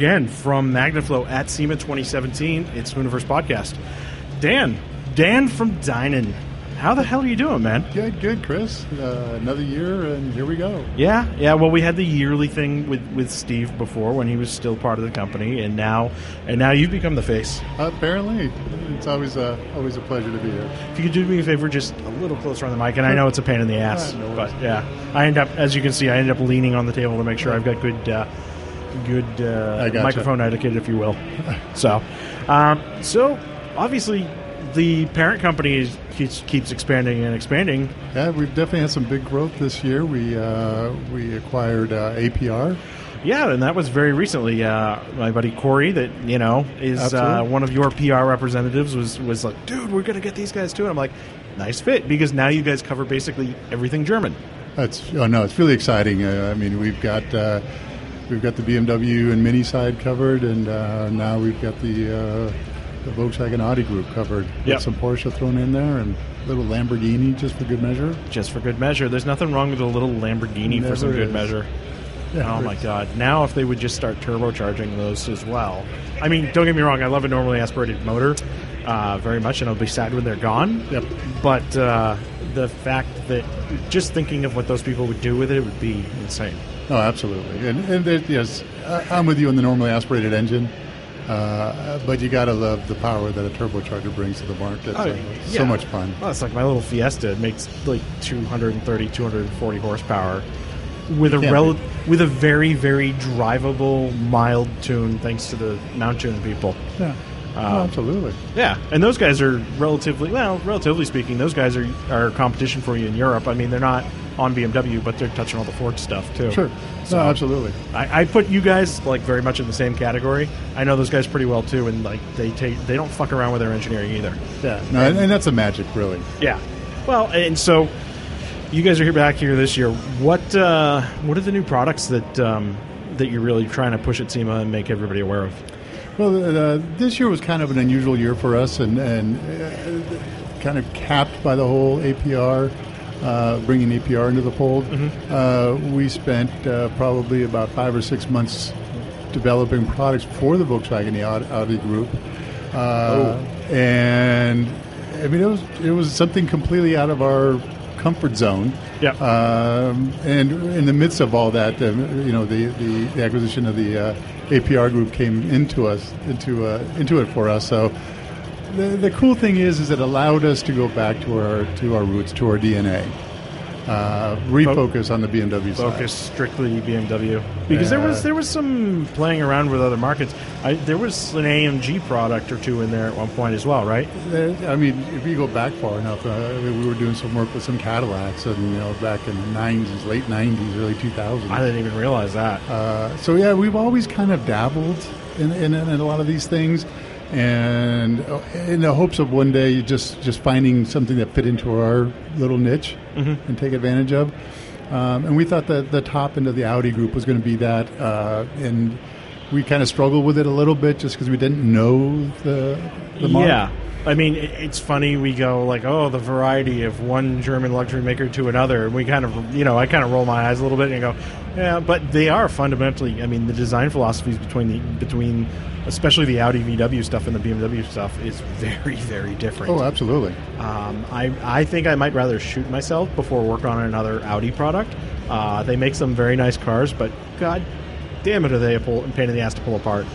again, from MagnaFlow at SEMA 2017, it's Hooniverse Podcast. Dan, Dan from Dinan. How the hell are you doing, man? Good, good, Chris. Uh, another year, and here we go. Yeah, yeah. Well, we had the yearly thing with, with Steve before when he was still part of the company, and now and now you've become the face. Uh, apparently, it's always a always a pleasure to be here. If you could do me a favor, just a little closer on the mic, and I know it's a pain in the ass, no but yeah, I end up, as you can see, I end up leaning on the table to make sure I've got good, uh, good uh, gotcha. microphone etiquette, if you will. so, um, so obviously, the parent company is, keeps, keeps expanding and expanding. Yeah, we've definitely had some big growth this year. We uh, we acquired uh, APR. Yeah, and that was very recently. Uh, my buddy Corey, that you know is uh, one of your PR representatives, was was like, "Dude, we're gonna get these guys too." And I'm like, "Nice fit," because now you guys cover basically everything German. That's oh no, it's really exciting. Uh, I mean, we've got uh, we've got the BMW and Mini side covered, and uh, now we've got the uh, the Volkswagen Audi group covered. With Yep. some Porsche thrown in there, and a little Lamborghini just for good measure. Just for good measure. There's nothing wrong with a little Lamborghini for Never some good is. measure. Yeah, Oh my god! Now if they would just start turbocharging those as well. I mean, don't get me wrong. I love a normally aspirated motor uh, very much, and I'll be sad when they're gone. Yep. But uh, the fact that just thinking of what those people would do with it, it would be insane. Oh, absolutely. And, and there, yes, I'm with you on the normally aspirated engine, uh, but you got to love the power that a turbocharger brings to the market. Oh, yeah. So much fun. Well, it's like my little Fiesta. It makes like 230, 240 horsepower with a rel- be. with a very, very drivable, mild tune, thanks to the Mountune people. Yeah. oh, absolutely. Yeah, and those guys are relatively well, relatively speaking, those guys are are competition for you in Europe. I mean, they're not on BMW, but they're touching all the Ford stuff too. Sure. So no, absolutely. I, I put you guys like very much in the same category. I know those guys pretty well too, and like they take they don't fuck around with their engineering either. Yeah. No, and, and that's the magic, really. Yeah. Well, and so you guys are here back here this year. What uh, what are the new products that um, that you're really trying to push at SEMA and make everybody aware of? Well, uh, this year was kind of an unusual year for us, and, and uh, kind of capped by the whole APR, uh, bringing APR into the fold. Mm-hmm. Uh, we spent uh, probably about five or six months developing products for the Volkswagen Audi, Audi group, uh, and I mean it was it was something completely out of our comfort zone. Yeah. Um, and in the midst of all that, um, you know, the, the, the acquisition of the uh, APR group came into us, into uh, into it for us. So the, the cool thing is, is it allowed us to go back to our to our roots, to our DNA, uh, refocus on the BMW side. Focus strictly BMW because there was there was some playing around with other markets. I, there was an AMG product or two in there at one point as well, right? I mean, if you go back far enough, uh, we were doing some work with some Cadillacs, and you know, back in the '90s, late '90s, early 2000s. I didn't even realize that. Uh, so yeah, we've always kind of dabbled in, in, in a lot of these things, and uh, in the hopes of one day just just finding something that fit into our little niche and take advantage of. Um, and we thought that the top end of the Audi group was going to be that, uh, and we kind of struggled with it a little bit just because we didn't know the the yeah. I mean, it, it's funny. We go like, "Oh, the variety of one German luxury maker to another," and we kind of, you know, I kind of roll my eyes a little bit and go, "Yeah," but they are fundamentally. I mean, the design philosophies between the between, especially the Audi VW stuff and the BMW stuff, is very, very different. Oh, absolutely. Um, I, I think I might rather shoot myself before work on another Audi product. Uh, they make some very nice cars, but god damn it, are they a pull, pain in the ass to pull apart?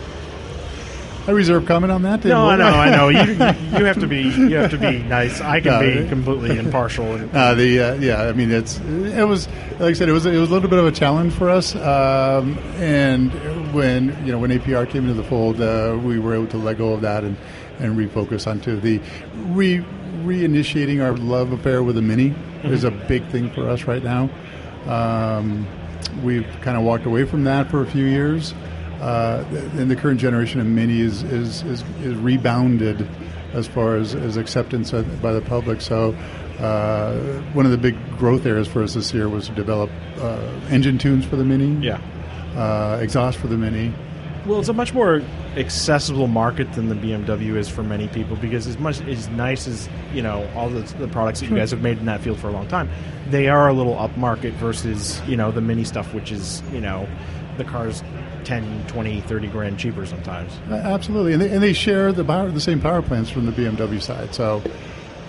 I reserve comment on that. No, I know, I know. You, you have to be you have to be nice. I can No, be completely impartial. And, Uh, the uh, yeah, I mean it's it was like I said it was it was a little bit of a challenge for us. Um, and when you know when APR came into the fold, uh, we were able to let go of that and, and refocus onto the re reinitiating our love affair with the Mini. is a big thing for us right now. Um, we've kind of walked away from that for a few years, uh, and the current generation of Mini is is, is, is rebounded as far as, as acceptance by the public. So. Uh, one of the big growth areas for us this year was to develop uh, engine tunes for the Mini, Yeah. uh, exhaust for the Mini, Well, it's a much more accessible market than the BMW is for many people because as much as nice as you know all the, the products that you guys have made in that field for a long time, they are a little upmarket versus you know the mini stuff, which is you know the cars 10, 20, 30 grand cheaper sometimes. Uh, Absolutely, and they, and they share the power, the same power plants from the BMW side. So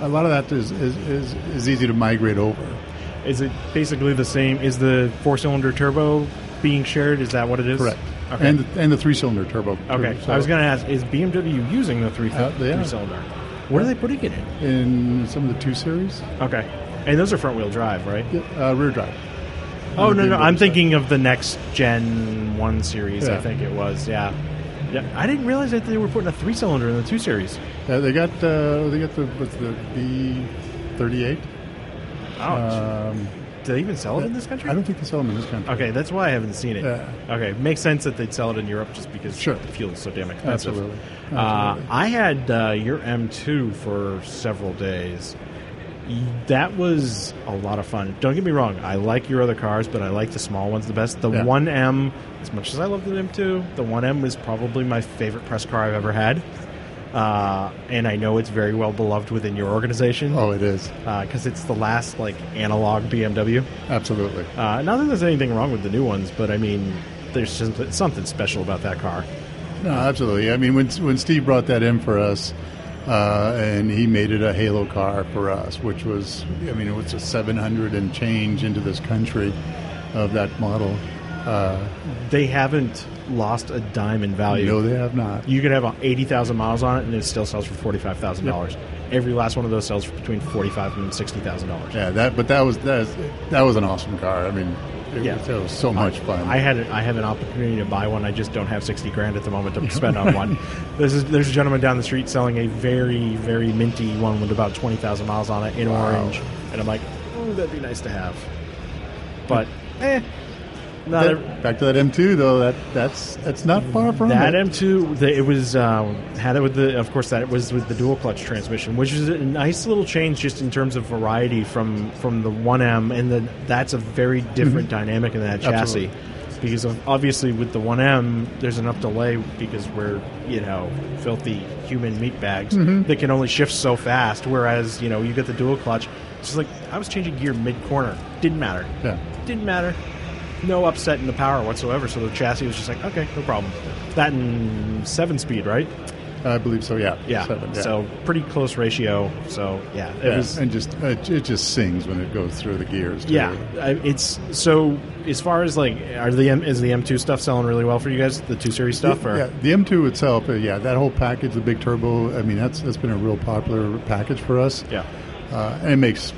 a lot of that is is, is, is easy to migrate over. Is it basically the same? Is the four cylinder turbo being shared? Is that what it is? Correct. Okay. And the, and the three cylinder turbo. okay. So I was going to ask: Is BMW using the three Uh, are. three cylinder? What are they putting it in? in some of the two series, Okay. And those are front wheel drive, right? uh, rear drive. Oh On the no, no, I'm side. thinking of the next gen one series. I think it was. Yeah. Yeah. I didn't realize that they were putting a three cylinder in the two series. Yeah, they got uh, they got the what's the B thirty eight. Oh, Um, do they even sell it in this country? I don't think they sell them in this country. Okay, that's why I haven't seen it. Yeah. Okay, makes sense that they'd sell it in Europe just because Sure. the fuel is so damn expensive. Absolutely. Uh, I had uh, your M2 for several days. That was a lot of fun. Don't get me wrong, I like your other cars, but I like the small ones the best. The Yeah. 1M, as much as I love the M2, the 1M is probably my favorite press car I've ever had. Uh, and I know it's very well beloved within your organization Oh, it is because it's the last like analog BMW. absolutely. Uh, not that there's anything wrong with the new ones, but I mean, there's just something special about that car. No, absolutely. I mean, when when Steve brought that in for us, uh, and he made it a Halo car for us, which was, I mean, it was a 700 and change into this country of that model. Uh, They haven't lost a dime in value. no, they have not. You could have eighty thousand miles on it, and it still sells for forty five thousand dollars. Every last one of those sells for between forty five and sixty thousand dollars. Yeah, that. But that was that was, that was an awesome car. I mean, it, Yeah. was, it was so much fun. I had I have an opportunity to buy one. I just don't have sixty grand at the moment to spend on one. There's a, there's a gentleman down the street selling a very very minty one with about twenty thousand miles on it in Wow. orange, and I'm like, oh, that'd be nice to have. But eh, not That- every- back to that M2 though. That that's that's not far from That it. M2, the, it was uh, had it with the, of course, that it was with the dual clutch transmission, which is a nice little change just in terms of variety from from the 1M, and then that's a very different dynamic in that chassis. Absolutely. Because obviously with the 1M, there's enough delay because we're you know filthy human meat bags that can only shift so fast. Whereas you know you get the dual clutch, it's just like I was changing gear mid corner, didn't matter yeah. didn't matter. No upset in the power whatsoever. So the chassis was just like, okay, no problem. That and seven speed, right? I believe so. Yeah. Yeah. Seven, yeah. So pretty close ratio. So yeah, it Yeah, was. and just it, it just sings when it goes through the gears. too. Yeah, I- it's so. As far as like, are the M, is the M2 stuff selling really well for you guys? The two series stuff, or Yeah, the M2 itself, uh, yeah, that whole package, the big turbo. I mean, that's that's been a real popular package for us. yeah, uh, and it makes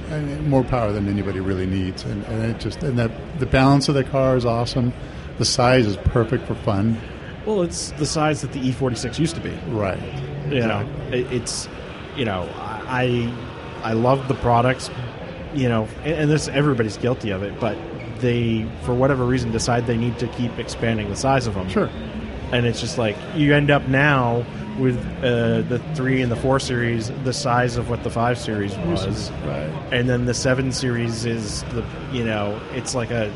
more power than anybody really needs, and, and it just and that the balance of the car is awesome. The size is perfect for fun. Well, it's the size that the E46 used to be. Right. you know it, it's you know i i love the products you know and, and this everybody's guilty of it but they for whatever reason decide they need to keep expanding the size of them Sure. And it's just like you end up now with uh, the three and the four series the size of what the five series was Right. and then the seven series is the you know it's like a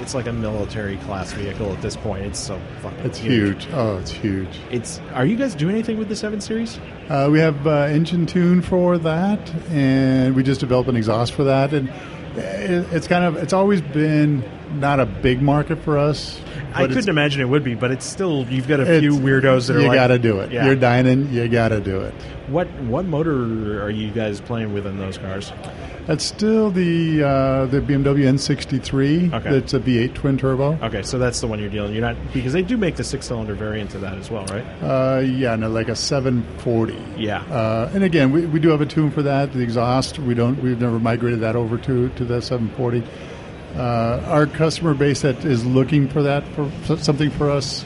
it's like a military class vehicle at this point it's so fucking It's huge. Oh, it's huge. it's are you guys doing anything with the seven series Uh, we have uh, engine tune for that, and we just developed an exhaust for that. And it's kind of it's always been not a big market for us. I couldn't imagine it would be, but it's still you've got a few weirdos that are you like, got to do it. Yeah. You're dining. You got to do it. What what motor are you guys playing with in those cars? That's still the uh, the BMW N63. Okay. That's a V8 twin turbo. Okay, so that's the one you're dealing. You're not because they do make the six cylinder variant of that as well, right? Uh, yeah, no, like a 740. Yeah. Uh, and again, we, we do have a tune for that. The exhaust, we don't. We've never migrated that over to to the 740. Uh, our customer base that is looking for that for, something for us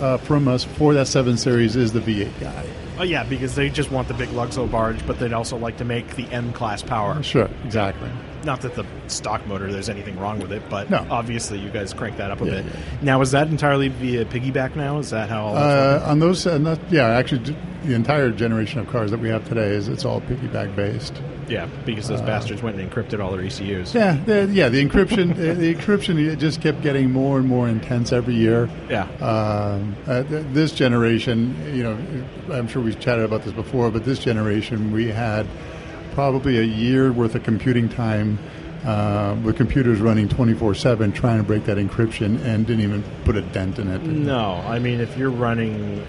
uh, from us for that seven series is the V8 guy. Oh yeah, because they just want the big Luxo barge, but they'd also like to make the M class power. Sure, exactly. Not that the stock motor there's anything wrong with it, but No. obviously you guys crank that up a Yeah, bit. yeah. Now is that entirely via piggyback? Now is that how? All Uh, on those, uh, not, yeah, actually, the entire generation of cars that we have today is it's all piggyback based. yeah, because those bastards went and encrypted all their ECUs. uh, Yeah, the, yeah. The encryption, the, the encryption, it just kept getting more and more intense every year. Yeah. Um, uh, th- this generation, you know, I'm sure we've chatted about this before, but this generation, we had probably a year worth of computing time uh, with computers running 24/7, trying to break that encryption, and didn't even put a dent in it. No, I mean if you're running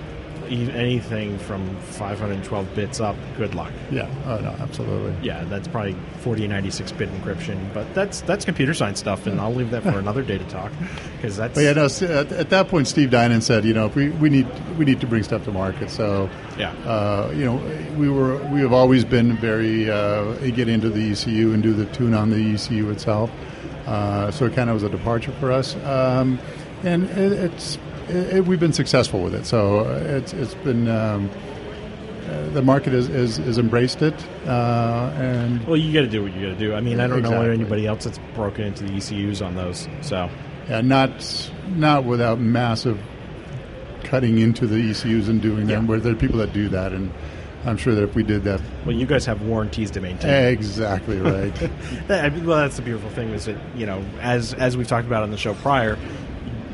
anything from 512 bits up, good luck. Yeah. Oh no, absolutely. Yeah, that's probably 4096 bit encryption, but that's that's computer science stuff, and I'll leave that for another day to talk because that's But yeah, no. At, at that point, Steve Dinan said, you know, if we, we need we need to bring stuff to market. So, Yeah. uh, you know, we were we have always been very uh, get into the ECU and do the tune on the ECU itself. Uh, so it kind of was a departure for us, um, and it, it's it, we've been successful with it. So uh, it's it's been. Um, uh, the market has, has, has embraced it, uh, and Well, you got to do what you got to do. I mean, I don't know Exactly. anybody else that's broken into the ECUs on those. So, Yeah, not not without massive cutting into the ECUs and doing them. Yeah. Where there are people that do that, and I'm sure that if we did that, well, you guys have warranties to maintain. exactly right. That, well, that's the beautiful thing is that you know, as as we've talked about on the show prior,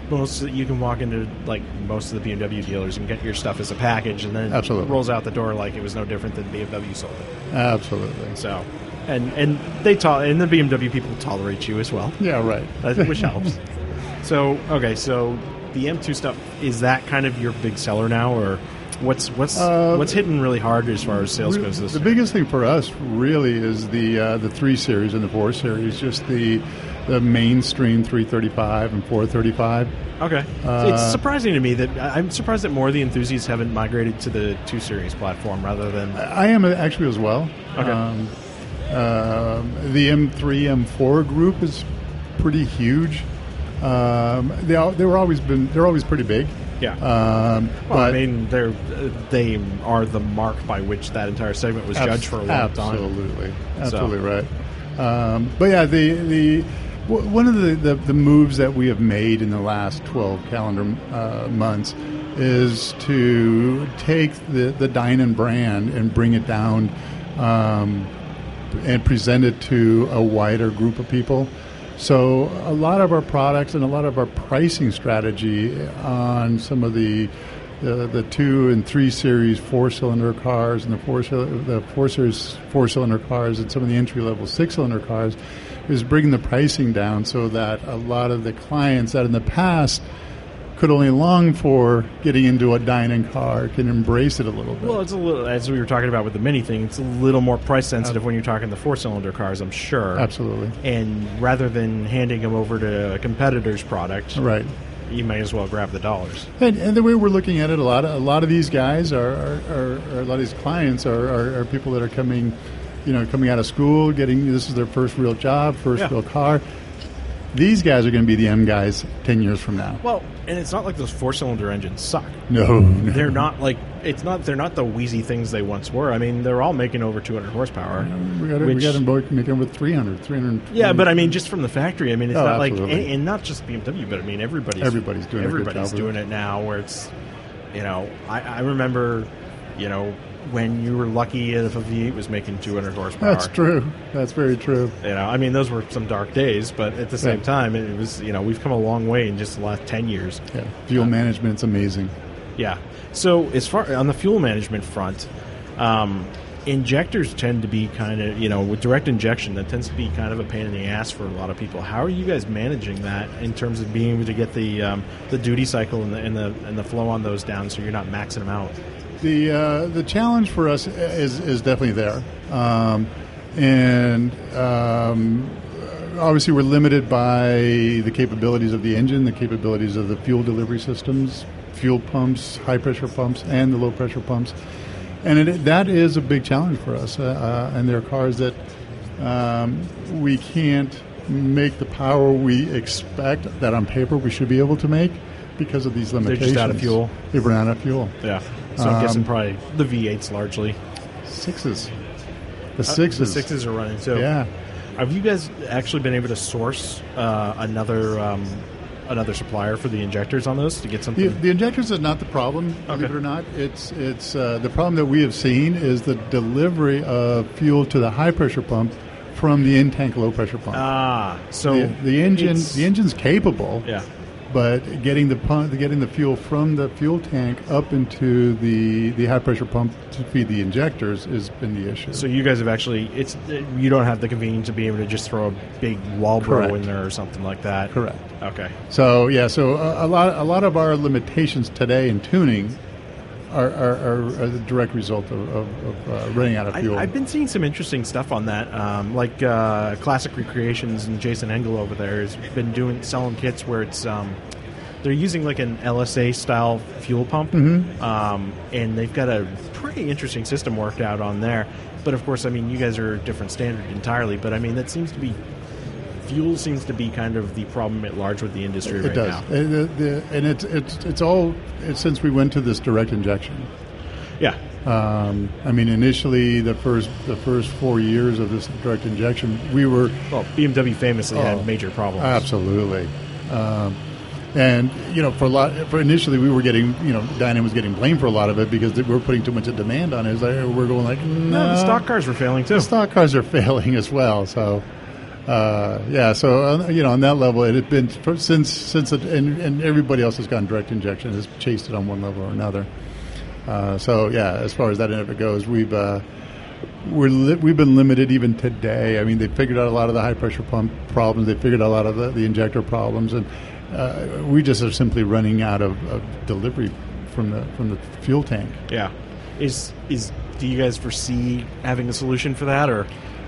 most you can walk into like most of the BMW dealers and get your stuff as a package, and then Absolutely. rolls out the door like it was no different than BMW sold it. Absolutely. So, and and they to- and the BMW people tolerate you as well. Yeah, right. which helps. So okay, so the M2 stuff is that kind of your big seller now, or what's what's Uh, what's hitting really hard as far as sales Re- goes this the year? biggest thing for us really is the uh, the three series and the four series, just the the mainstream 335 and 435. Okay, Uh, it's surprising to me that I'm surprised that more of the enthusiasts haven't migrated to the two series platform rather than I am actually as well. Okay. Um, um, the M3, M4 group is pretty huge. Um, they they were always been they're always pretty big. yeah. Um, well, I mean, they're they are the mark by which that entire segment was abs- judged for a long time. absolutely, absolutely right. Um, but yeah, the the one of the, the, the moves that we have made in the last twelve calendar uh, months is to take the the Dinan brand and bring it down um, and present it to a wider group of people. So a lot of our products and a lot of our pricing strategy on some of the the, the two and three series four cylinder cars and the four the four series four cylinder cars and some of the entry level six cylinder cars is bringing the pricing down so that a lot of the clients that in the past could only long for getting into a Dinan car can embrace it a little bit. Well, it's a little as we were talking about with the mini thing. It's a little more price sensitive when you're talking the four cylinder cars. I'm sure. Absolutely. And rather than handing them over to a competitor's product, Right. you may as well grab the dollars. And, and the way we're looking at it, a lot of a lot of these guys are, are, are, are a lot of these clients are, are, are people that are coming, you know, coming out of school, getting this is their first real job, first Yeah. real car. These guys are going to be the M guys ten years from now. Well, and it's not like those four cylinder engines suck. No, no. They're not like it's not. They're not the wheezy things they once were. I mean, they're all making over 200 horsepower. we got we which- got them both making with 300, 300. Yeah, but I mean, just from the factory. I mean, it's Oh, not like, and, and not just BMW, but I mean, everybody's Everybody's doing everybody's doing it now. Where it's, you know, I, I remember, you know, when you were lucky if a V8 was making 200 horsepower. that's true. That's very true. You know, I mean, those were some dark days, but at the same Right. time, it was you know we've come a long way in just the last 10 years. Yeah, fuel management's amazing. Yeah. So as far on the fuel management front, um, injectors tend to be kind of you know with direct injection that tends to be kind of a pain in the ass for a lot of people. How are you guys managing that in terms of being able to get the um, the duty cycle and the, and the and the flow on those down so you're not maxing them out? The uh, the challenge for us is is definitely there, um, and um, obviously we're limited by the capabilities of the engine, the capabilities of the fuel delivery systems, fuel pumps, high pressure pumps, and the low pressure pumps, and it, that is a big challenge for us. Uh, uh, and there are cars that um, we can't make the power we expect that on paper we should be able to make because of these They're limitations. just out of fuel. They run out of fuel. Yeah. So I'm guessing Um, probably the V8s largely. Sixes. The Uh, sixes. the sixes are running too. Yeah. have you guys actually been able to source uh, another um, another supplier for the injectors on those to get something? the injectors is not the problem, believe Okay. it or not. It's it's uh, the problem that we have seen is the delivery of fuel to the high pressure pump from the in tank low pressure pump. Ah, so the, the engine the engine's capable, Yeah. But getting the pump, getting the fuel from the fuel tank up into the the high pressure pump to feed the injectors has been the issue. So you guys have actually it's you don't have the convenience to be able to just throw a big Walbro Correct. in there or something like that. Correct. Okay. So yeah, so a, a lot a lot of our limitations today in tuning are, are, are a direct result of, of, of uh, running out of I, fuel. I've been seeing some interesting stuff on that. Um, like uh, Classic Recreations and Jason Engel over there has been doing selling kits where it's um, they're using like an LSA style fuel pump, Mm-hmm. um, and they've got a pretty interesting system worked out on there. But of course, I mean, you guys are a different standard entirely. But I mean, that seems to be fuel seems to be kind of the problem at large with the industry It right does, now. and, the, the, and it's it's it's all it's since we went to this direct injection. Yeah. Um, I mean, initially the first the first four years of this direct injection, we were Well, BMW famously Oh, had major problems. absolutely, um, and you know, for a lot, for initially we were getting, you know, Dinan was getting blamed for a lot of it because we were putting too much of demand on it. Like, we're going like, no, No, the stock cars were failing too. the stock cars are failing as well. So, uh, yeah, so you know, on that level, it had been since since it, and, and everybody else has gotten direct injection has chased it on one level or another. Uh, so yeah, as far as that end of it goes, we've uh, we're li- we've been limited even today. I mean, they figured out a lot of the high pressure pump problems. They figured out a lot of the, the injector problems, and uh, we just are simply running out of, of delivery from the from the fuel tank. Yeah. Is is do you guys foresee having a solution for that or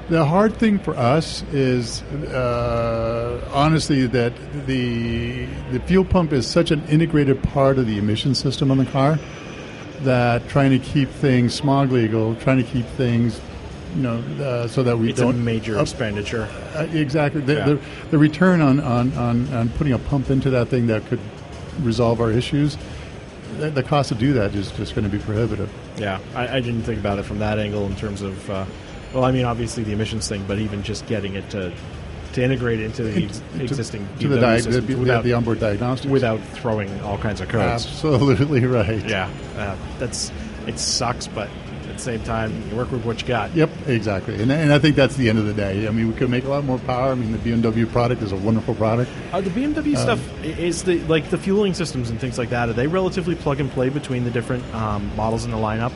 The hard thing for us is uh, honestly that the the fuel pump is such an integrated part of the emission system on the car that trying to keep things smog legal, trying to keep things, you know, uh, so that we it's don't major up- expenditure? uh, exactly the, Yeah. the, the return on, on, on, on putting a pump into that thing that could resolve our issues. The, the cost to do that is just going to be prohibitive. Yeah. I, I didn't think about it from that angle in terms of uh, well, I mean obviously the emissions thing, but even just getting it to to integrate into the ex- To- existing to the, di- systems the, without, the onboard diagnostics without throwing all kinds of codes. Absolutely right. Yeah. Uh, that's it sucks, but at the same time you work with what you got. Yep, exactly. And, and I think that's the end of the day. I mean, we could make a lot more power. I mean, the BMW product is a wonderful product. Uh, the BMW stuff is the like the fueling systems and things like that. Are they relatively plug and play between the different um, models in the lineup?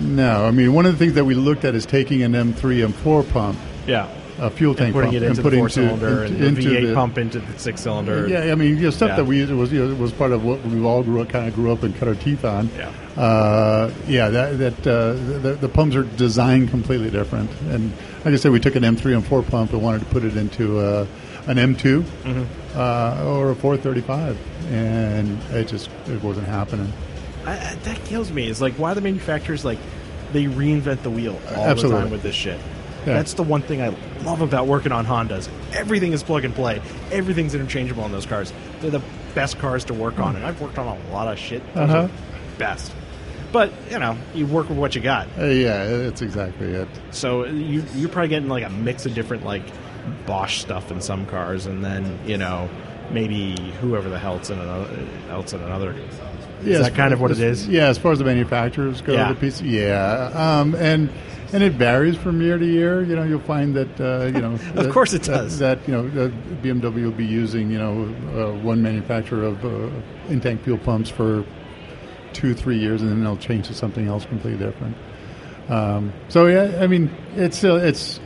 No, I mean, one of the things that we looked at is taking an M3, M4 pump, Yeah, a fuel and tank putting pump, it into and putting the four cylinder into- and the into V8 the- pump into the six cylinder. Yeah, I mean, you know, stuff Yeah. that we used was you know, was part of what we all grew up, kind of grew up and cut our teeth on. Yeah. Uh, yeah, that that uh, the, the pumps are designed completely different. And like I said, we took an M3 M4 pump and wanted to put it into uh, an M2 Mm-hmm. uh, or a 435, and it just it wasn't happening. I, that kills me. Is like why the manufacturers like they reinvent the wheel all Absolutely. the time with this shit. Yeah. That's the one thing I love about working on Hondas. Everything is plug and play. Everything's interchangeable on those cars. They're the best cars to work on, and I've worked on a lot of shit. Uh-huh. best. But you know, you work with what you got. Uh, yeah, that's exactly it. So you you're probably getting like a mix of different like Bosch stuff in some cars, and then you know maybe whoever the hell's in another else in another. Yeah, is that kind of what it is? Yeah, as far as the manufacturers go, Yeah. the piece, yeah, um, and and it varies from year to year. You know, you'll find that uh, you know, Of that- course it does. That, you know, uh, BMW will be using you know uh, one manufacturer of uh, in-tank fuel pumps for two, three years, and then they'll change to something else completely different. Um, so yeah, I mean, it's still it's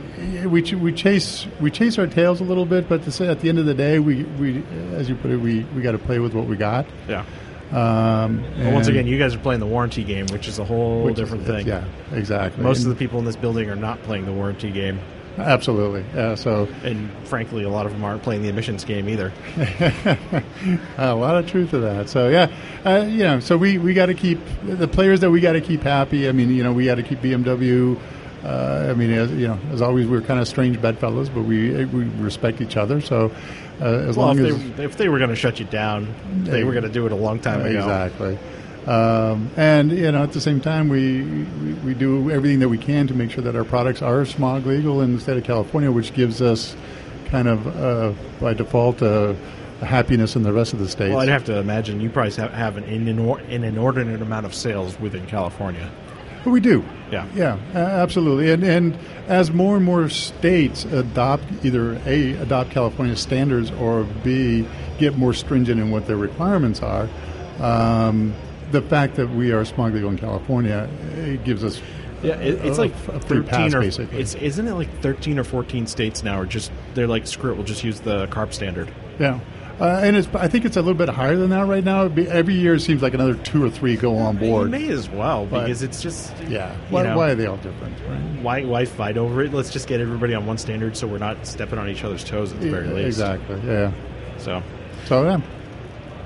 we ch- we chase we chase our tails a little bit, but to say at the end of the day, we we as you put it, we we got to play with what we got. Yeah. Um, once again, you guys are playing the warranty game, which is a whole which different thing. Yeah, exactly. Most of the people in this building are not playing the warranty game, absolutely. Yeah, so and frankly, a lot of them aren't playing the emissions game either. a lot of truth to that. So yeah, uh, you know, so we, we got to keep the players that we got to keep happy. I mean, you know, we got to keep BMW. Uh, I mean, as, you know, as always, we're kind of strange bedfellows, but we we respect each other. So uh, as Well, long if as they, if they were going to shut you down, they were going to do it a long time ago. exactly. Um, and you know, at the same time, we, we we do everything that we can to make sure that our products are smog legal in the state of California, which gives us kind of uh, by default uh, a happiness in the rest of the states. Well, I'd have to imagine you probably have, have an, inor- an inordinate amount of sales within California. But we do. Yeah. Yeah, absolutely. And and as more and more states adopt either A, adopt California standards or B, get more stringent in what their requirements are, um, the fact that we are smog legal in California it gives us Yeah, it, it's a- like a thirteen pass, or basically. it's isn't it like thirteen or fourteen states now are just they're like screw it, we'll just use the CARB standard. Yeah. Uh, and it's, I think it's a little bit higher than that right now. Be- Every year it seems like another two or three go on You board. may as well But- because it's just Yeah. you Why, know, why are they all different? Right? why why fight over it? Let's just get everybody on one standard so we're not stepping on each other's toes at the very Yeah, least. Exactly. Yeah. So So yeah.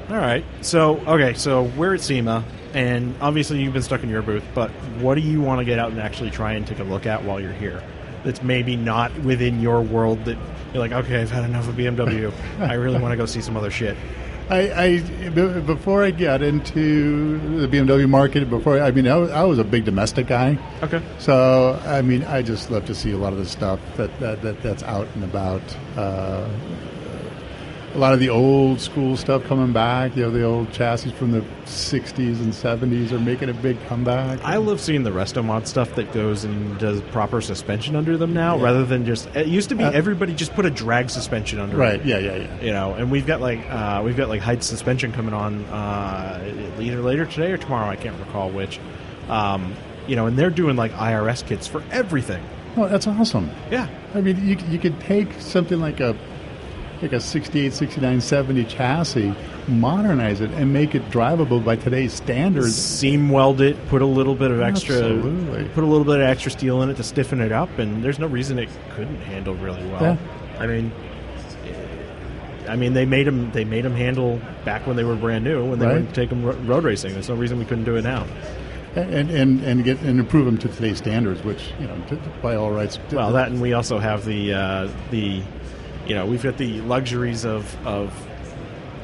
All right. So, okay, so we're at SEMA, and obviously you've been stuck in your booth, but what do you want to get out and actually try and take a look at while you're here? That's maybe not within your world that you're like, okay, I've had enough of BMW. I really want to go see some other shit. I, I before I got into the BMW market, before I mean, I was, I was a big domestic guy. Okay. So I mean, I just love to see a lot of the stuff that, that, that that's out and about. Uh, a lot of the old school stuff coming back. You know, the old chassis from the '60s and '70s are making a big comeback. I love seeing the resto mod stuff that goes and does proper suspension under them now, Yeah. rather than just. It used to be Uh, everybody just put a drag suspension under it. right? it. Yeah, yeah, yeah. You know, and we've got like uh, we've got like Heidts suspension coming on uh, either later today or tomorrow. I can't recall which. Um, you know, and they're doing like IRS kits for everything. Oh, that's awesome. Yeah, I mean, you, you could take something like a like a 68, 69, 70 chassis, modernize it, and make it drivable by today's standards. seam weld it, put a little bit of extra, Absolutely. put a little bit of extra steel in it to stiffen it up, and there's no reason it couldn't handle really well. Yeah. I mean, I mean they made them they made them handle back when they were brand new when they Right. to take them road racing. There's no reason we couldn't do it now. and and and get and improve them to today's standards, which you know, by all rights. Well, that and we also have the uh, the you know we've got the luxuries of of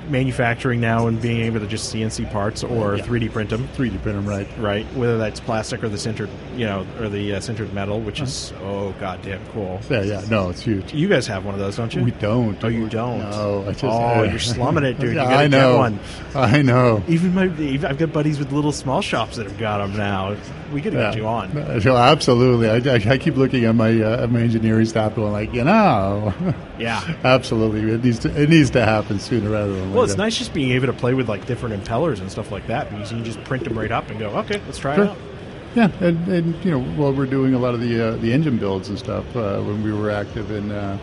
manufacturing now and being able to just CNC parts or Yeah. 3D print them. 3D print them right. right? Whether that's plastic or the sintered, you know, or the uh, sintered metal, which is Uh-huh. oh goddamn cool. Yeah, yeah. No, it's huge. You guys have one of those, don't you? We don't. Oh, you don't. No, I just, Oh, you're slumming it, dude. You gotta I get know. one. I know. Even my, I've got buddies with little small shops that have got them now. We could get Yeah. you on. Uh, so absolutely. I, I, I keep looking at my uh, at my engineering staff, going like, you know, Yeah. absolutely. It needs to it needs to happen sooner rather than later. Well, it's nice just being able to play with like different impellers and stuff like that because you can just print them right up and go, okay, let's try Sure. it out. Yeah, and, and you know, while we're doing a lot of the uh, the engine builds and stuff, uh, when we were active in uh,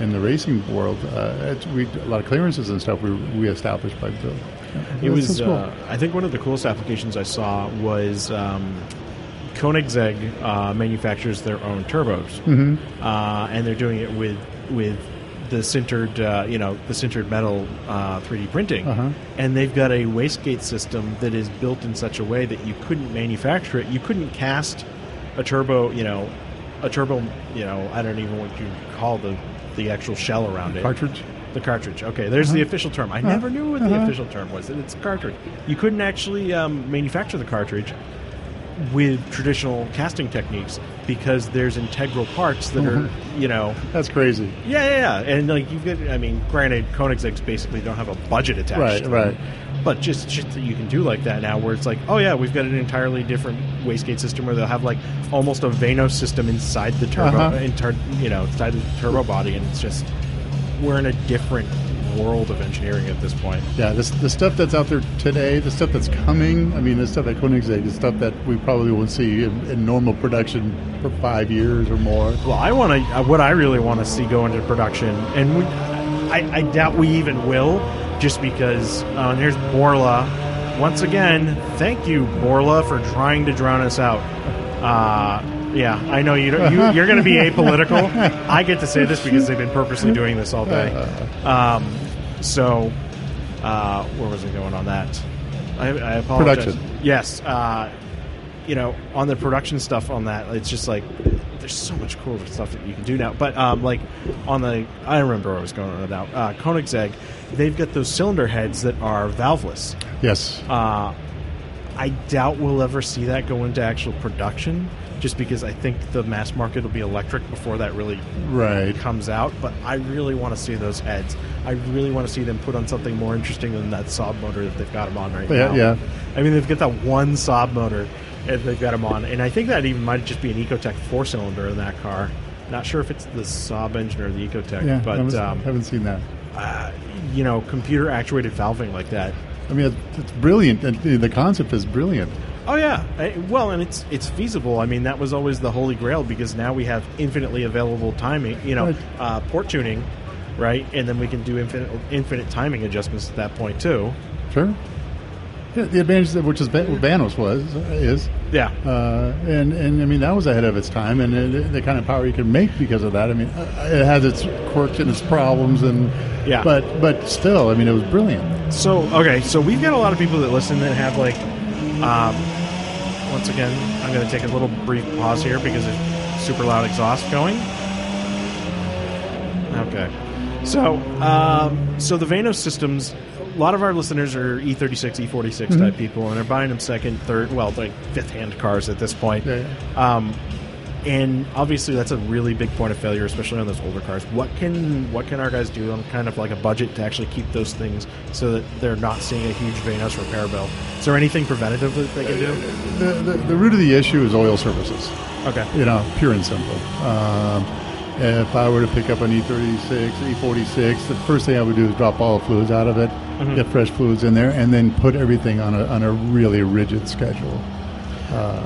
in the racing world, uh, we a lot of clearances and stuff we we established by build. It was, uh, I think, one of the coolest applications I saw was um, Koenigsegg uh, manufactures their own turbos, hmm uh, and they're doing it with with the sintered, uh, you know, the sintered metal uh, 3D printing, Uh-huh. and they've got a wastegate system that is built in such a way that you couldn't manufacture it. You couldn't cast a turbo, you know, a turbo, you know, I don't even know what you call the the actual shell around it. cartridge. The cartridge. Okay, there's the official term. I never knew what the Uh-huh. official term was. It's cartridge. You couldn't actually um, manufacture the cartridge with traditional casting techniques because there's integral parts that are, you know, That's crazy. yeah, yeah, yeah. And like you've got, I mean, granted, Koenigsegg's basically don't have a budget attached, Right, to them, right. But just shit that you can do like that now, where it's like, oh yeah, we've got an entirely different wastegate system where they'll have like almost a Vanos system inside the turbo, Uh-huh. inter, you know, inside the turbo body, and it's just we're in a different world of engineering at this point. Yeah, this, the stuff that's out there today, the stuff that's coming. I mean, the stuff at Koenigsegg, the stuff that we probably won't see in, in normal production for five years or more. Well, I want to. Uh, what I really want to see go into production, and we, I, I doubt we even will, just because. Uh, and here's Borla. Once again, thank you, Borla, for trying to drown us out. Uh, yeah, I know you, don't- you you're going to be apolitical. I get to say this because they've been purposely doing this all day. Um, so, uh, where was I going on that? I, I apologize. Production. Yes. Uh, you know, on the production stuff on that, it's just like there's so much cooler stuff that you can do now. But um, like on the, I remember where I was going on now. Uh, Koenigsegg, they've got those cylinder heads that are valveless. Yes. Uh, I doubt we'll ever see that go into actual production, just because I think the mass market will be electric before that really Right. comes out. But I really want to see those heads. I really want to see them put on something more interesting than that Saab motor that they've got them on right Yeah, now. yeah. I mean, they've got that one Saab motor and they've got them on, and I think that even might just be an Ecotec four cylinder in that car. Not sure if it's the Saab engine or the Ecotec, Yeah, but haven't, um, haven't seen that. uh, you know, computer actuated valving like that. I mean, it's, brilliant. The concept is brilliant. Oh yeah, I, well, and it's it's feasible. I mean, that was always the holy grail because now we have infinitely available timing. You know, uh, port tuning, right? And then we can do infinite infinite timing adjustments at that point too. Sure. Yeah, the advantage, of which is what Vanos was, is, Yeah, uh, and and I mean that was ahead of its time, and uh, the kind of power you can make because of that. I mean, uh, it has its quirks and its problems, and Yeah. but but still, I mean, it was brilliant. So okay, so we've got a lot of people that listen that have like, um, once again, I'm going to take a little brief pause here because there's super loud exhaust going. Okay, so um, so the Vanos systems, a lot of our listeners are E E36, E46 type people, and they're buying them second, third, well, like fifth hand cars at this point. Yeah. Um, and obviously that's a really big point of failure, especially on those older cars. What can what can our guys do on kind of like a budget to actually keep those things so that they're not seeing a huge Vanos repair bill? Is there anything preventative that they can do? The, the the root of the issue is oil services. Okay. you know, pure and simple. Um, if I were to pick up an E E36, E46, the first thing I would do is drop all the fluids out of it, Mm-hmm. get fresh fluids in there, and then put everything on a, on a really rigid schedule.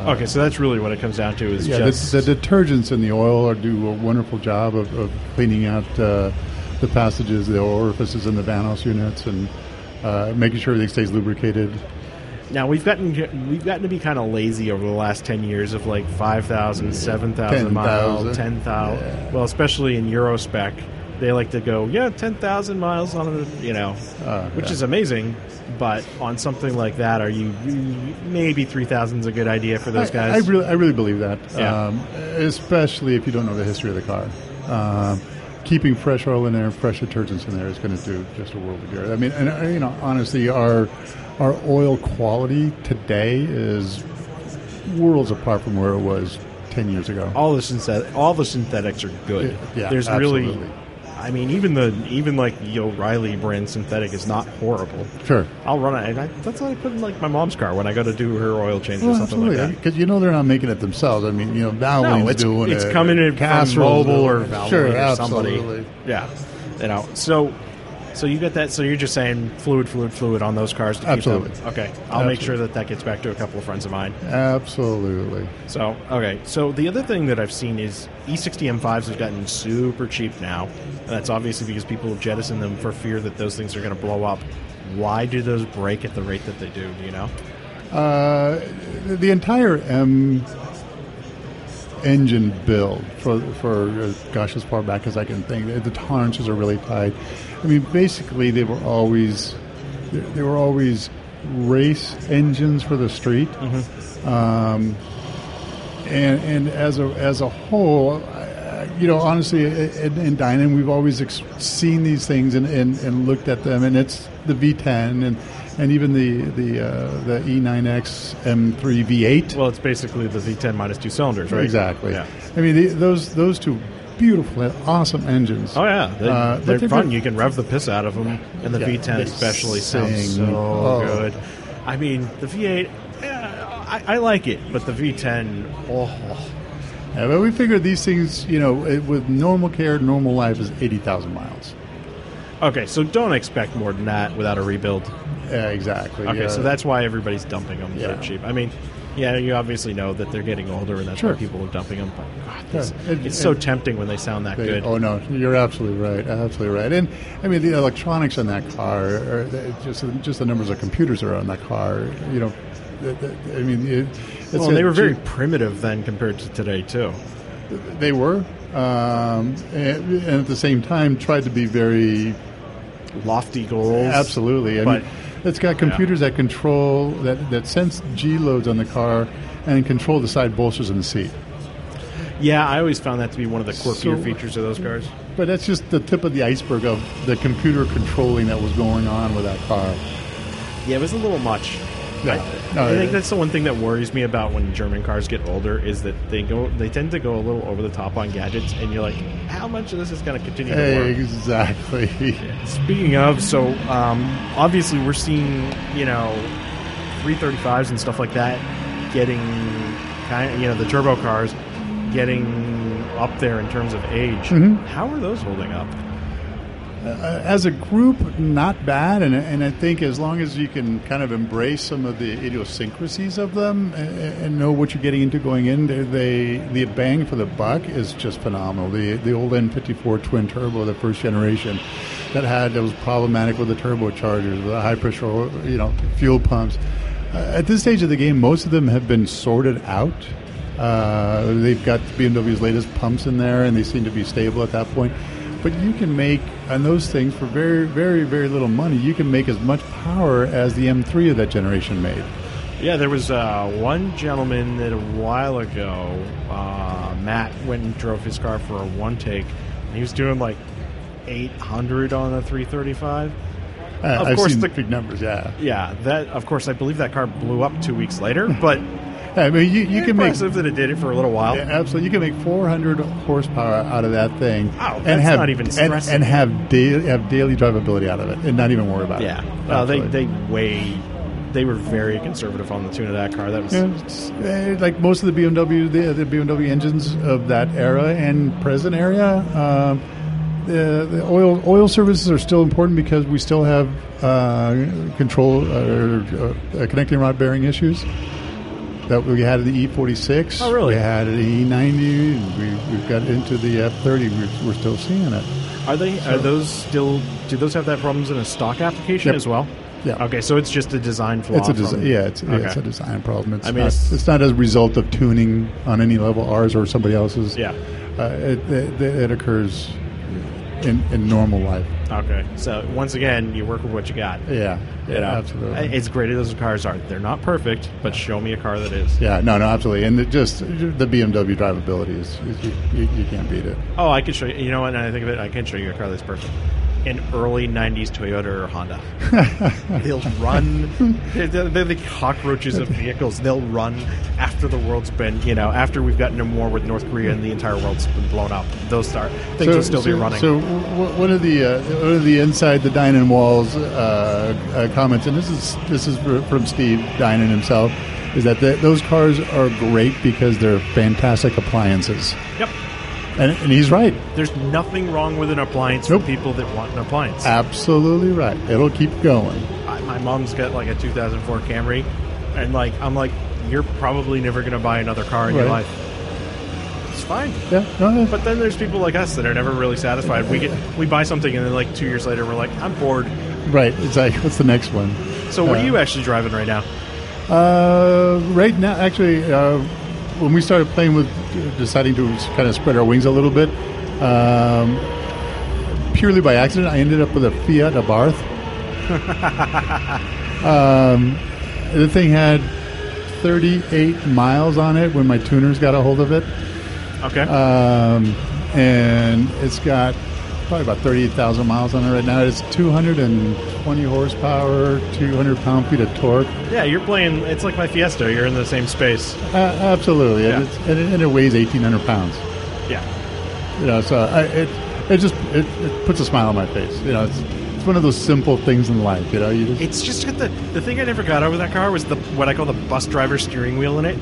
Okay, so that's really what it comes down to is Yeah, just the, the detergents in the oil are, do a wonderful job of, of cleaning out uh, the passages, the orifices in the Vanos units, and uh, making sure everything stays lubricated. now we've gotten we've gotten to be kind of lazy over the last 10 years of like 5,000, 7,000 miles, 10,000. 10,000. Yeah. Well, especially in Euro spec, they like to go, yeah, 10,000 miles on a, you know, Uh, which yeah. is amazing. But on something like that, are you maybe 3,000 is a good idea for those I, guys? I really, I really believe that. Yeah. Um, especially if you don't know the history of the car. Um, keeping fresh oil in there, fresh detergents in there is going to do just a world of good. I mean, and uh, you know, honestly, our our oil quality today is worlds apart from where it was ten years ago. all the synthetic, all the synthetics are good. Yeah, There's absolutely. really, I mean, even the even like the O'Reilly brand synthetic is not horrible. Sure. I'll run it. I, that's what I put in like my mom's car when I go to do her oil change or Well, something like absolutely, that. because you know they're not making it themselves. I mean, you know, Valvoline's No, it's doing it's it. coming in from Mobil or. Valvoline sure, or somebody. absolutely. Yeah, you know. So, so you get that. So you're just saying fluid, fluid, fluid on those cars to Absolutely. keep them. Okay, I'll make sure that that gets back to a couple of friends of mine. Absolutely. So okay, so the other thing that I've seen is E E60 M5s have gotten super cheap now. And that's obviously because people have jettisoned them for fear that those things are going to blow up. Why do those break at the rate that they do? Do you know? Uh, the- the entire M engine build for for gosh as far back as I can think, the tolerances are really tight. I mean, basically they were always they, they were always race engines for the street. Um, and and as a as a whole, I- you know, honestly, in, in Dinan, we've always ex- seen these things and, and, and looked at them, and it's the V10 and and even the the uh, the E9X M3 V8. Well, it's basically the V10 minus two cylinders, right? Exactly. Yeah. I mean, the, those those two beautiful, awesome engines. Oh yeah, they, uh, they're, they've fun. You can rev the piss out of them, and the Yeah, V10 they especially sounds so Oh. good. I mean, the V8, yeah, I, I like it, but the V10, oh, Yeah, but we figured these things, you know, it, with normal care, normal life is eighty thousand miles. okay. So don't expect more than that without a rebuild. Yeah, exactly. Okay, yeah. so that's why everybody's dumping them Yeah. for cheap. I mean, yeah, you obviously know that they're getting older, and that's Sure. why people are dumping them. But God, this, Yeah, it- it's so tempting when they sound that They- good. Oh no, you're absolutely right. Absolutely right. And I mean, the electronics in that car, are, just just the numbers of computers that are on that car. You know, I mean, it, it's well, they were very primitive then compared to today too. They were, um, and, and at the same time, tried to be very Lofty goals, absolutely. I But- mean, it's got computers that control that that sense G loads on the car and control the side bolsters in the seat. Yeah, I always found that to be one of the quirkier So- features of those cars. But that's just the tip of the iceberg of the computer controlling that was going on with that car. Yeah, it was a little much. No, I, no, I think that's the one thing that worries me about when German cars get older is that they go they tend to go a little over the top on gadgets, and you're like, how much of this is going to continue to work? Exactly. Speaking of, so um, obviously we're seeing you know 335s and stuff like that getting kind of you know the turbo cars getting up there in terms of age. How are those holding up? Uh, as a group, not bad, and, and I think as long as you can kind of embrace some of the idiosyncrasies of them and, and know what you're getting into going in, they, the bang for the buck is just phenomenal. The the old N54 twin turbo, the first generation, that had that was problematic with the turbochargers, the high pressure, you know, fuel pumps. Uh, at this stage of the game, most of them have been sorted out. Uh, they've got BMW's latest pumps in there, and they seem to be stable at that point. But you can make on those things for very, very, very little money. You can make as much power as the M3 of that generation made. Yeah, there was uh, one gentleman that a while ago, uh, Matt went and drove his car for a one take, and he was doing like 800 on a 335. Uh, Of I've course the- big numbers. Yeah, Yeah, that of course I believe that car blew up two weeks later, but I mean, you, you can make impressive that it did it for a little while. Yeah, absolutely. You can make 400 horsepower out of that thing, Wow, and that's have not even and, stressing. and have daily have daily drivability out of it, and not even worry about Yeah, it. uh, they they way they were very conservative on the tune of that car. That was Yeah, uh, like most of the BMW, the, the BMW engines of that era and present era, um, the, the oil oil services are still important because we still have uh, control uh, uh, connecting rod bearing issues that we had the E46. Oh, really? We had the E90. and We, we've got into the F30. We're, we're still seeing it. Are they? Are those still? Do those have that problems in a stock application Yep. as well? Yeah. Okay, so it's just a design flaw. It's a desi- yeah, it's, yeah, it's a design problem. It's I mean, not, it's- it's, not as a result of tuning on any level, ours or somebody else's. Yeah. uh, it, it, it occurs in, in normal life. Okay. So once again, you work with what you got. Yeah, You yeah, know? absolutely. As great as those cars are, they're not perfect, but show me a car that is. yeah, no, no, absolutely, and just the BMW drivability is, is you, you, you can't beat it. Oh, I can show you. You know what? Now I think of it, I can show you a car that's perfect. An early '90s Toyota or Honda. They'll run. They're, they're- the cockroaches of vehicles. They'll run after the world's been, you know, after we've gotten into war with North Korea and the entire world's been blown up. Those start things will still so, be running. So one of the uh, one of the inside the Dinan walls uh, uh, comments, and this is this is from Steve Dinan himself, is that the, those cars are great because they're fantastic appliances, yep. And, and he's right. There's nothing wrong with an appliance Nope. for people that want an appliance. Absolutely right. It'll keep going. I, my mom's got like a 2004 Camry, and like I'm like, you're probably never going to buy another car in your life. It's fine. Yeah, no, But then there's people like us that are never really satisfied. We get we buy something and then like two years later we're like, I'm bored. right. It's like, what's the next one? So what Uh, are you actually driving right now? Uh, right now, actually, uh, when we started playing with deciding to kind of spread our wings a little bit, um, purely by accident, I ended up with a Fiat Abarth. um, the thing had 38 miles on it when my tuners got a hold of it. Okay. Um, and it's got probably about 38,000 miles on it right now. It's 220 horsepower, 200 pound feet of torque. yeah, you're playing. It's like my Fiesta. You're in the same space. Uh, absolutely, Yeah. and, it's, and, it, and it weighs eighteen hundred pounds. Yeah. You know, so I, it it just it, it puts a smile on my face. You know, it's it's one of those simple things in life. You know, you just It's just got the the thing I never got over that car was the what I call the bus driver steering wheel in it.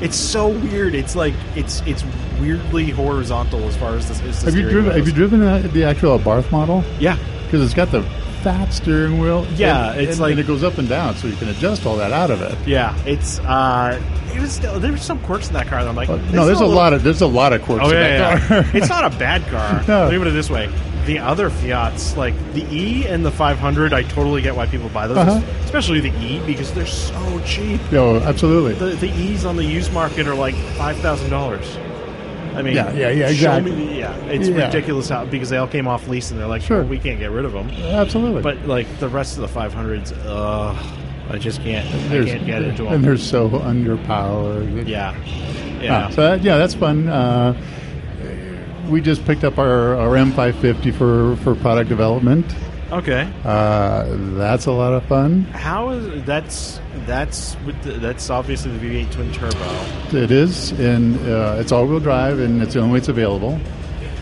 It's so weird. It's like it's it's weirdly horizontal as far as this. As have you driven wheel have you driven the, the actual Barth model? Yeah. Because it's got the fat steering wheel. Yeah, and, it's and- like- and it goes up and down, so you can adjust all that out of it. Yeah, it's uh, it was still there were some quirks in that car that I'm like, But no, there's a, little- lot of there's a lot of quirks Oh in yeah, that yeah, yeah. car. it's not a bad car. No. Let me put it this way: the other Fiats, like the E and the 500, I totally get why people buy those, Uh-huh. especially the E because they're so cheap. Yo, absolutely. The the E's on the used market are like five thousand dollars. I mean, Yeah, yeah, yeah, exactly. me- yeah, it's Yeah. ridiculous how because they all came off lease and they're like, Sure. well, we can't get rid of them. absolutely. But like the rest of the 500s, ugh, I just can't. I can't get into them. and they're so underpowered. yeah, Yeah. yeah. so that, yeah, that's fun. Uh, we just picked up our, our M550 for, for product development, Okay. Uh, that's a lot of fun. How is that's that's with the, that's obviously the V8 twin turbo. It is, and uh, it's all-wheel drive, and it's the only way it's available.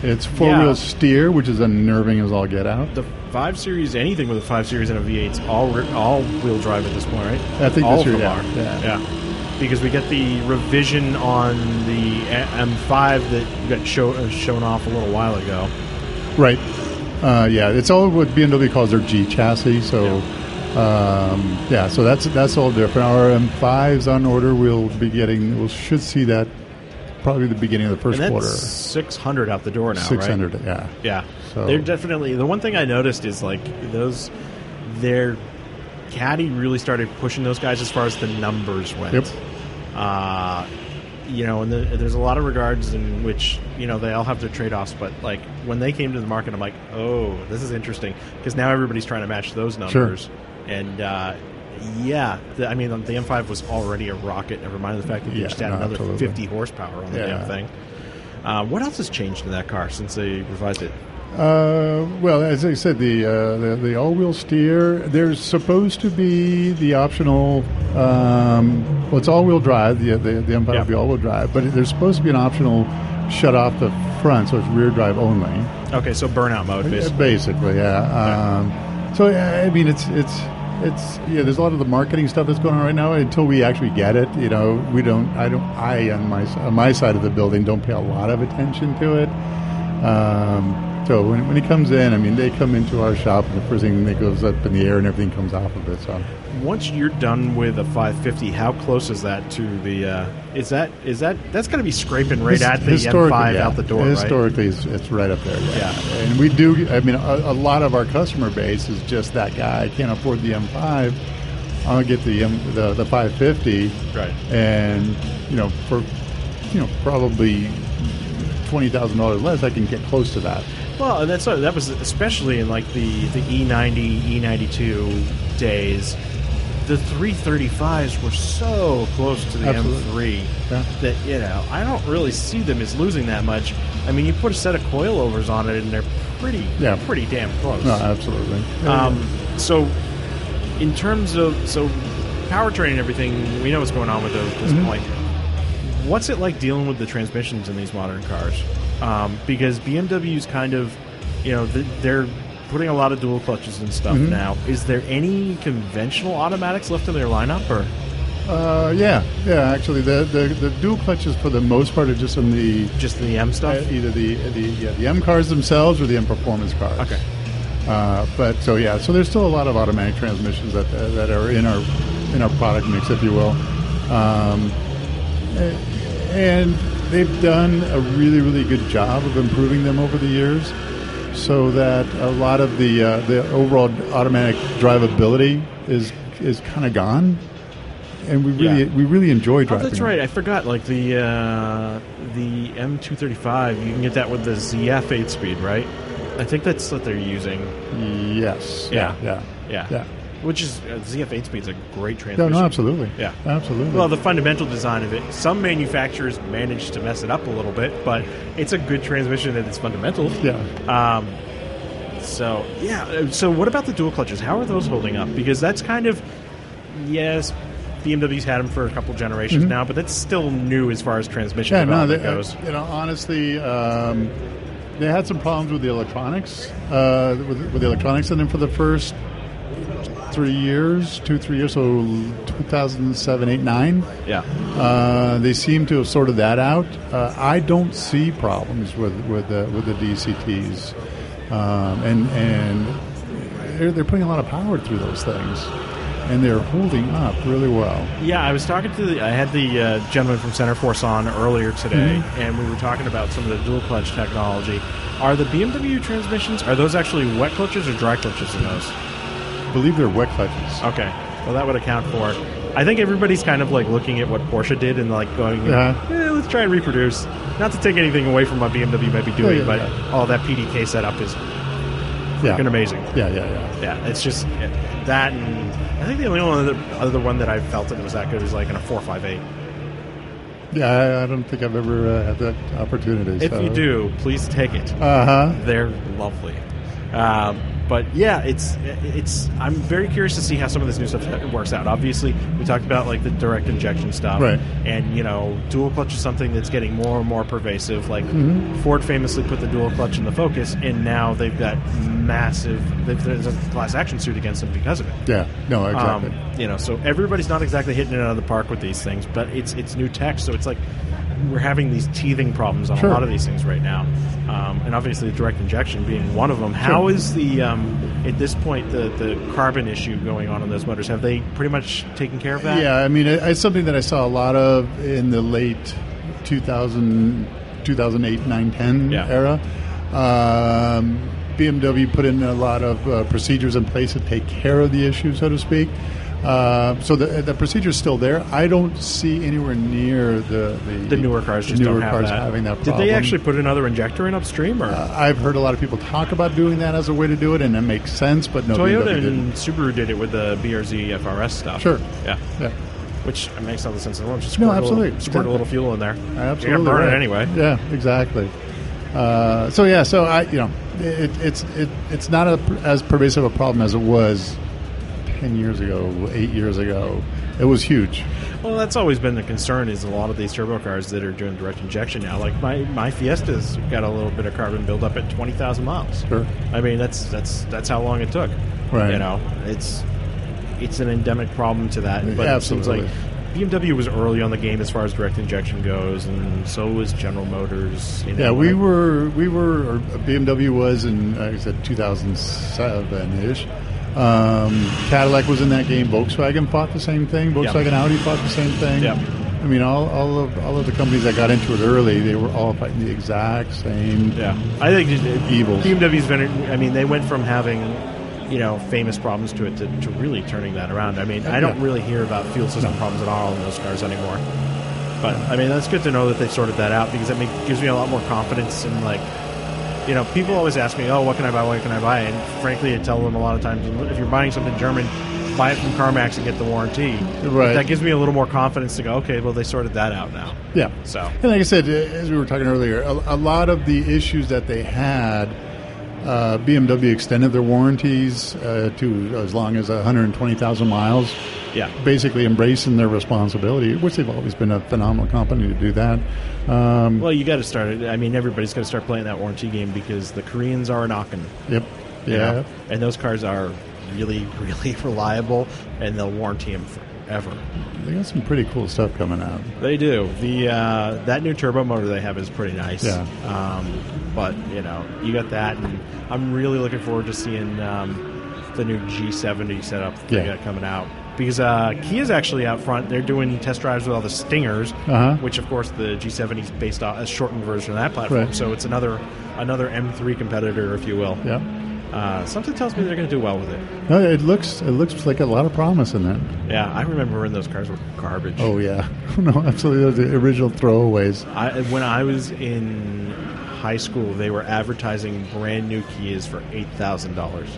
It's four-wheel Yeah. steer, which is unnerving as all get out. The five series, anything with a five series and a V8, 's all re- all wheel drive at this point, right? I think all this of them yeah, are. yeah. Because we get the revision on the M5 that got show, uh, shown off a little while ago. Right. Uh, yeah, it's all what BMW calls their G chassis. So, um, yeah, so that's that's all different. Our M5s on order. We'll be getting. We should see that probably the beginning of the first quarter. 600 out the door now, Six right? hundred. Yeah. Yeah. So- They're definitely the one thing I noticed is like those their caddy really started pushing those guys as far as the numbers went. Yep. Uh you know, and the, there's a lot of regards in which you know they all have their trade-offs, but like when they came to the market, I'm like, oh, this is interesting because now everybody's trying to match those numbers, and uh, yeah, the, I mean the M5 was already a rocket. Never mind the fact that they Yeah, just had no, another absolutely. 50 horsepower on the Yeah. damn thing. Uh, what else has changed in that car since they revised it? Uh, well, as I said, the uh, the, the all-wheel steer. There's supposed to be the optional. Um, well, it's all-wheel drive. The the, the M5 Yeah. will be all-wheel drive, but there's supposed to be an optional shut off the front, so it's rear drive only. Okay, so burnout mode, basically. Basically, yeah. Um, so yeah, I mean, it's it's it's yeah. There's a lot of the marketing stuff that's going on right now. Until we actually get it, you know, we don't. I don't. I on my on my side of the building don't pay a lot of attention to it. Um, so when, when he comes in, I mean, they come into our shop, and the first thing that goes up in the air, and everything comes off of it. So Once you're done with a 550, how close is that to the? Uh, is that is that that's going to be scraping right at the M5 yeah. out the door, right? Historically, it's, it's right up there. Yeah. and we do. I mean, a, a lot of our customer base is just that guy. I can't afford the M5. I'll get the M, the the 550. Right. And you know, for you know, probably twenty thousand dollars less, I can get close to that. Well, and that's that was especially in like the the E E90, E92 days. The 335s were so close to the Absolutely. M3 Yeah. that you know I don't really see them as losing that much. I mean, you put a set of coilovers on it, and they're pretty, Yeah. pretty damn close. No, absolutely. Um, so, in terms of so powertrain and everything, we know what's going on with those at this Mhm. point. What's it like dealing with the transmissions in these modern cars? Um, because BMW's kind of, you know, they're putting a lot of dual clutches and stuff Mhm. now. Is there any conventional automatics left in their lineup, or Uh, yeah, yeah. Actually, the, the the dual clutches for the most part are just in the just the M uh, stuff? either the the yeah, the M cars themselves or the M performance cars. Okay. Uh, but so yeah, so there's still a lot of automatic transmissions that that are in our in our product mix, if you will. Um, and they've done a really really good job of improving them over the years, so that a lot of the uh, the overall automatic drivability is is kind of gone. And we really Yeah. we really enjoy driving. Oh, that's them. right. I forgot. Like the uh, the M235, you can get that with the ZF 8-speed, right? I think that's what they're using. Yes. Yeah. Yeah. Yeah. Yeah. Which is uh, ZF 8-speed is a great transmission. no, no, absolutely. Yeah. Absolutely. Well, the fundamental design of it. Some manufacturers manage to mess it up a little bit, but it's a good transmission at its fundamentals. yeah. Um, so yeah. uh, So what about the dual clutches? How are those holding up? Because that's kind of yes. BMW's had them for a couple generations Mhm. now, but that's still new as far as transmission Yeah, no, they, uh, goes. you know, honestly, um, they had some problems with the electronics, uh, with, with the electronics, in them for the first three years, two, three years, so 2007, 8, 9, Yeah. uh, they seem to have sorted that out. Uh, I don't see problems with with the with the DCTs, um, and and they're, they're putting a lot of power through those things, and they're holding up really well. Yeah, I was talking to the. I had the uh, gentleman from Centerforce on earlier today, Mm-hmm. and we were talking about some of the dual clutch technology. Are the BMW transmissions are those actually wet clutches or dry clutches in those? I believe they're wet clutches. Okay, well that would account for it. I think everybody's kind of like looking at what Porsche did and like going, Uh-huh. eh, let's try and reproduce. Not to take anything away from what BMW might be doing, yeah, but yeah. all that PDK setup is Yeah, freaking amazing. Yeah, yeah, yeah. Yeah, it's just eh, that, and I think the only one other, other one that I felt that was that good is like in a four five eight. Yeah, I, I don't think I've ever uh, had that opportunity. If you do, please take it. uh huh. They're lovely. Um, but yeah, it's it's. I'm very curious to see how some of this new stuff works out. Obviously, we talked about like the direct injection stuff, Right. And you know, dual clutch is something that's getting more and more pervasive. Like Mm-hmm. Ford famously put the dual clutch in the Focus, and now they've got massive. they've- There's a class action suit against them because of it. Yeah, no, exactly. Um, you know, so everybody's not exactly hitting it out of the park with these things, but it's it's new tech, so it's like we're having these teething problems on Sure. a lot of these things right now, um, and obviously direct injection being one of them. How is the um, at this point the the carbon issue going on in those motors? Have they pretty much taken care of that? Yeah, I mean, it, it's something that I saw a lot of in the late 2000, 2008, 9, 10 Yeah. era. Um, BMW put in a lot of uh, procedures in place to take care of the issue, so to speak. Uh, so the, the procedure is still there. I don't see anywhere near the the, The newer cars just newer don't have cars that. having that Did they actually put another injector in upstream, or Uh, I've heard a lot of people talk about doing that as a way to do it, and it makes sense. But no, Toyota and. Subaru did it with the BRZ FRS stuff? Sure. Yeah. Yeah. Which makes all the sense in the world. Just No, squirt a little- absolutely. Squirt a little fuel in there. Absolutely, You're gonna burn right. it anyway. Yeah, exactly. Uh, so yeah, so I, you know, it, it's it, it's not a, as pervasive a problem as it was ten years ago, eight years ago. It was huge. Well, that's always been the concern. Is a lot of these turbo cars that are doing direct injection now. Like my my Fiesta's got a little bit of carbon buildup at twenty thousand miles. Sure. I mean, that's that's that's how long it took. Right. You know, it's it's an endemic problem to that. But it seems like Absolutely. BMW was early on the game as far as direct injection goes, and so was General Motors. You know, Yeah, we were we were or BMW was in like I said 2007 ish. Um, Cadillac was in that game. Volkswagen fought the same thing. Volkswagen Audi fought the same thing. Yep. I mean, all, all of all of the companies that got into it early, they were all fighting the exact same. Yeah, I think Evils. BMW's been. I mean, they went from having, you know, famous problems to it to, to really turning that around. I mean, I don't Yeah. really hear about fuel system problems at all in those cars anymore. But I mean, that's good to know that they sorted that out because that gives me a lot more confidence in like. You know, people always ask me, "Oh, what can I buy? What can I buy?" And frankly, I tell them a lot of times, if you're buying something German, buy it from CarMax and get the warranty. Right. That gives me a little more confidence to go, okay, well, they sorted that out now. Yeah. So And like I said, as we were talking earlier, a, a lot of the issues that they had, uh, BMW extended their warranties uh, to as long as 120,000 miles. yeah, Basically, embracing their responsibility, which they've always been a phenomenal company to do that. Um, Well, you got to start it. I mean, everybody's got to start playing that warranty game because the Koreans are knocking. yep. you Yeah. know? and those cars are really, really reliable, and they'll warranty them forever. They got some pretty cool stuff coming out. They do. The uh, that new turbo motor they have is pretty nice. Yeah. Um, but you know, you got that, and I'm really looking forward to seeing um, the new G70 setup they Yeah. got coming out. Because uh, Kia's actually out front. They're doing test drives with all the Stingers, Uh-huh. which of course the G70 is based off a shortened version of that platform. Right. So it's another another M3 competitor, if you will. Yeah. Uh, something tells me they're going to do well with it. No, it looks it looks like a lot of promise in that. Yeah, I remember when those cars were garbage. Oh yeah, no, absolutely. Those the original throwaways. I, when I was in high school, they were advertising brand new Kias for eight thousand dollars,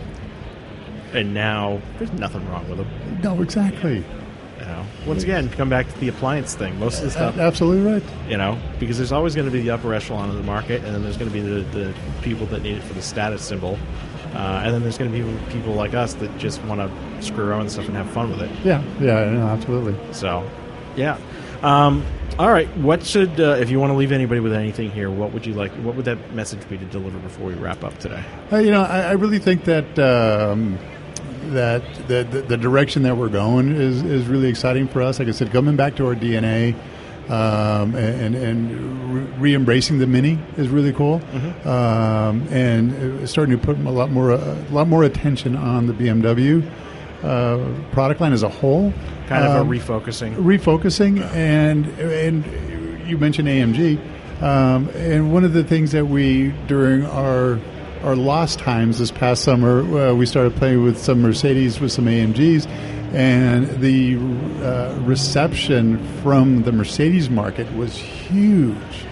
and now there's nothing wrong with them. No, exactly. You know, once again, come back to the appliance thing. Most of the stuff, Absolutely right. you know, because there's always going to be the upper echelon of the market, and then there's going to be the, the people that need it for the status symbol, uh, and then there's going to be people like us that just want to screw around with stuff and have fun with it. Yeah, yeah, no, absolutely. So, yeah. Um, all right. What should, uh, if you want to leave anybody with anything here, what would you like? What would that message be to deliver before we wrap up today? Uh, you know, I, I really think that um, that the, the the direction that we're going is is really exciting for us. Like I said, coming back to our DNA. Um, and and re embracing the mini is really cool, um, and starting to put a lot more a lot more attention on the BMW uh, product line as a whole. Kind of Um, a refocusing. refocusing and and you mentioned AMG um, and one of the things that we during our our lost times this past summer uh, we started playing with some Mercedes with some AMGs and the uh, reception from the Mercedes market was huge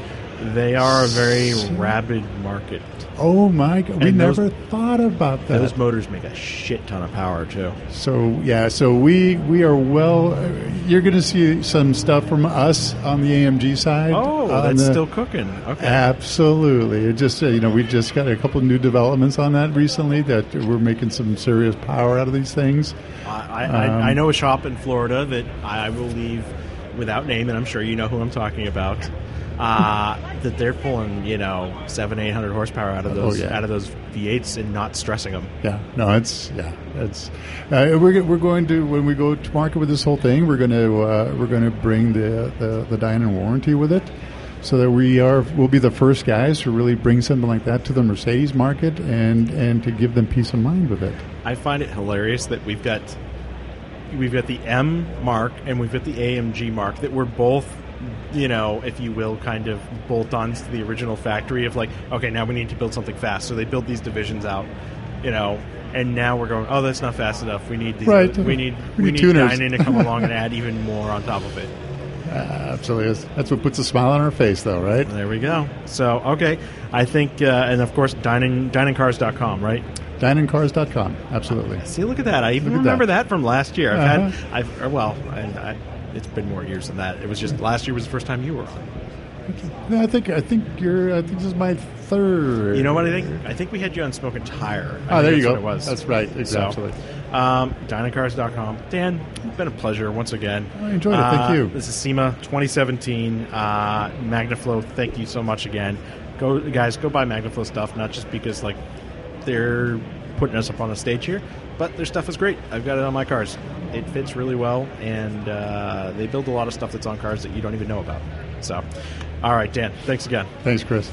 They are a very rabid market. Oh my god, we And those- never thought about that. Those motors make a shit ton of power too. So yeah, so we we are well. You're going to see some stuff from us on the AMG side. Oh, on that's the- still cooking. Okay. Absolutely. It just uh, you know we just got a couple new developments on that recently that we're making some serious power out of these things. I, I, Um, I know a shop in Florida that I will leave without name, and I'm sure you know who I'm talking about. Uh, that they're pulling, you know, seven, eight hundred horsepower out of Oh, those yeah. out of those V8s and not stressing them. Yeah, no, it's yeah, it's uh, we're we're going to when we go to market with this whole thing, we're going to uh, we're going to bring the the the Dinan warranty with it, so that we are we'll be the first guys to really bring something like that to the Mercedes market and and to give them peace of mind with it. I find it hilarious that we've got we've got the M mark and we've got the AMG mark that we're both you know, if you will, kind of bolt-ons to the original factory of like, okay, now we need to build something fast. So they build these divisions out, you know, and now we're going, oh, that's not fast enough. We need these, Right. we need We we need need to come along and add even more on top of it. Uh, absolutely, That's- that's what puts a smile on our face, though, right? There we go. So okay, I think, uh, and of course, Dinan, DinanCars.com, right? DinanCars.com, absolutely. See, look at that. I even remember that. that. from last year. I've Uh-huh. had, I've well, I, I, it's been more years than that. It was just last year was the first time you were on. Yeah, I think I think you're. I think this is my third. You know what I think? I think we had you on Smoking Tire. I Oh, there you go. It was. That's right. Exactly. So, um. Dan, it's been a pleasure once again. I enjoyed it. Thank Uh, you. This is SEMA 2017. Uh, MagnaFlow, thank you so much again. Go, guys, go buy MagnaFlow stuff, not just because like they're putting us up on the stage here, but their stuff is great. I've got it on my cars. It fits really well, and uh, they build a lot of stuff that's on cars that you don't even know about. So, all right, Dan, thanks again. Thanks, Chris.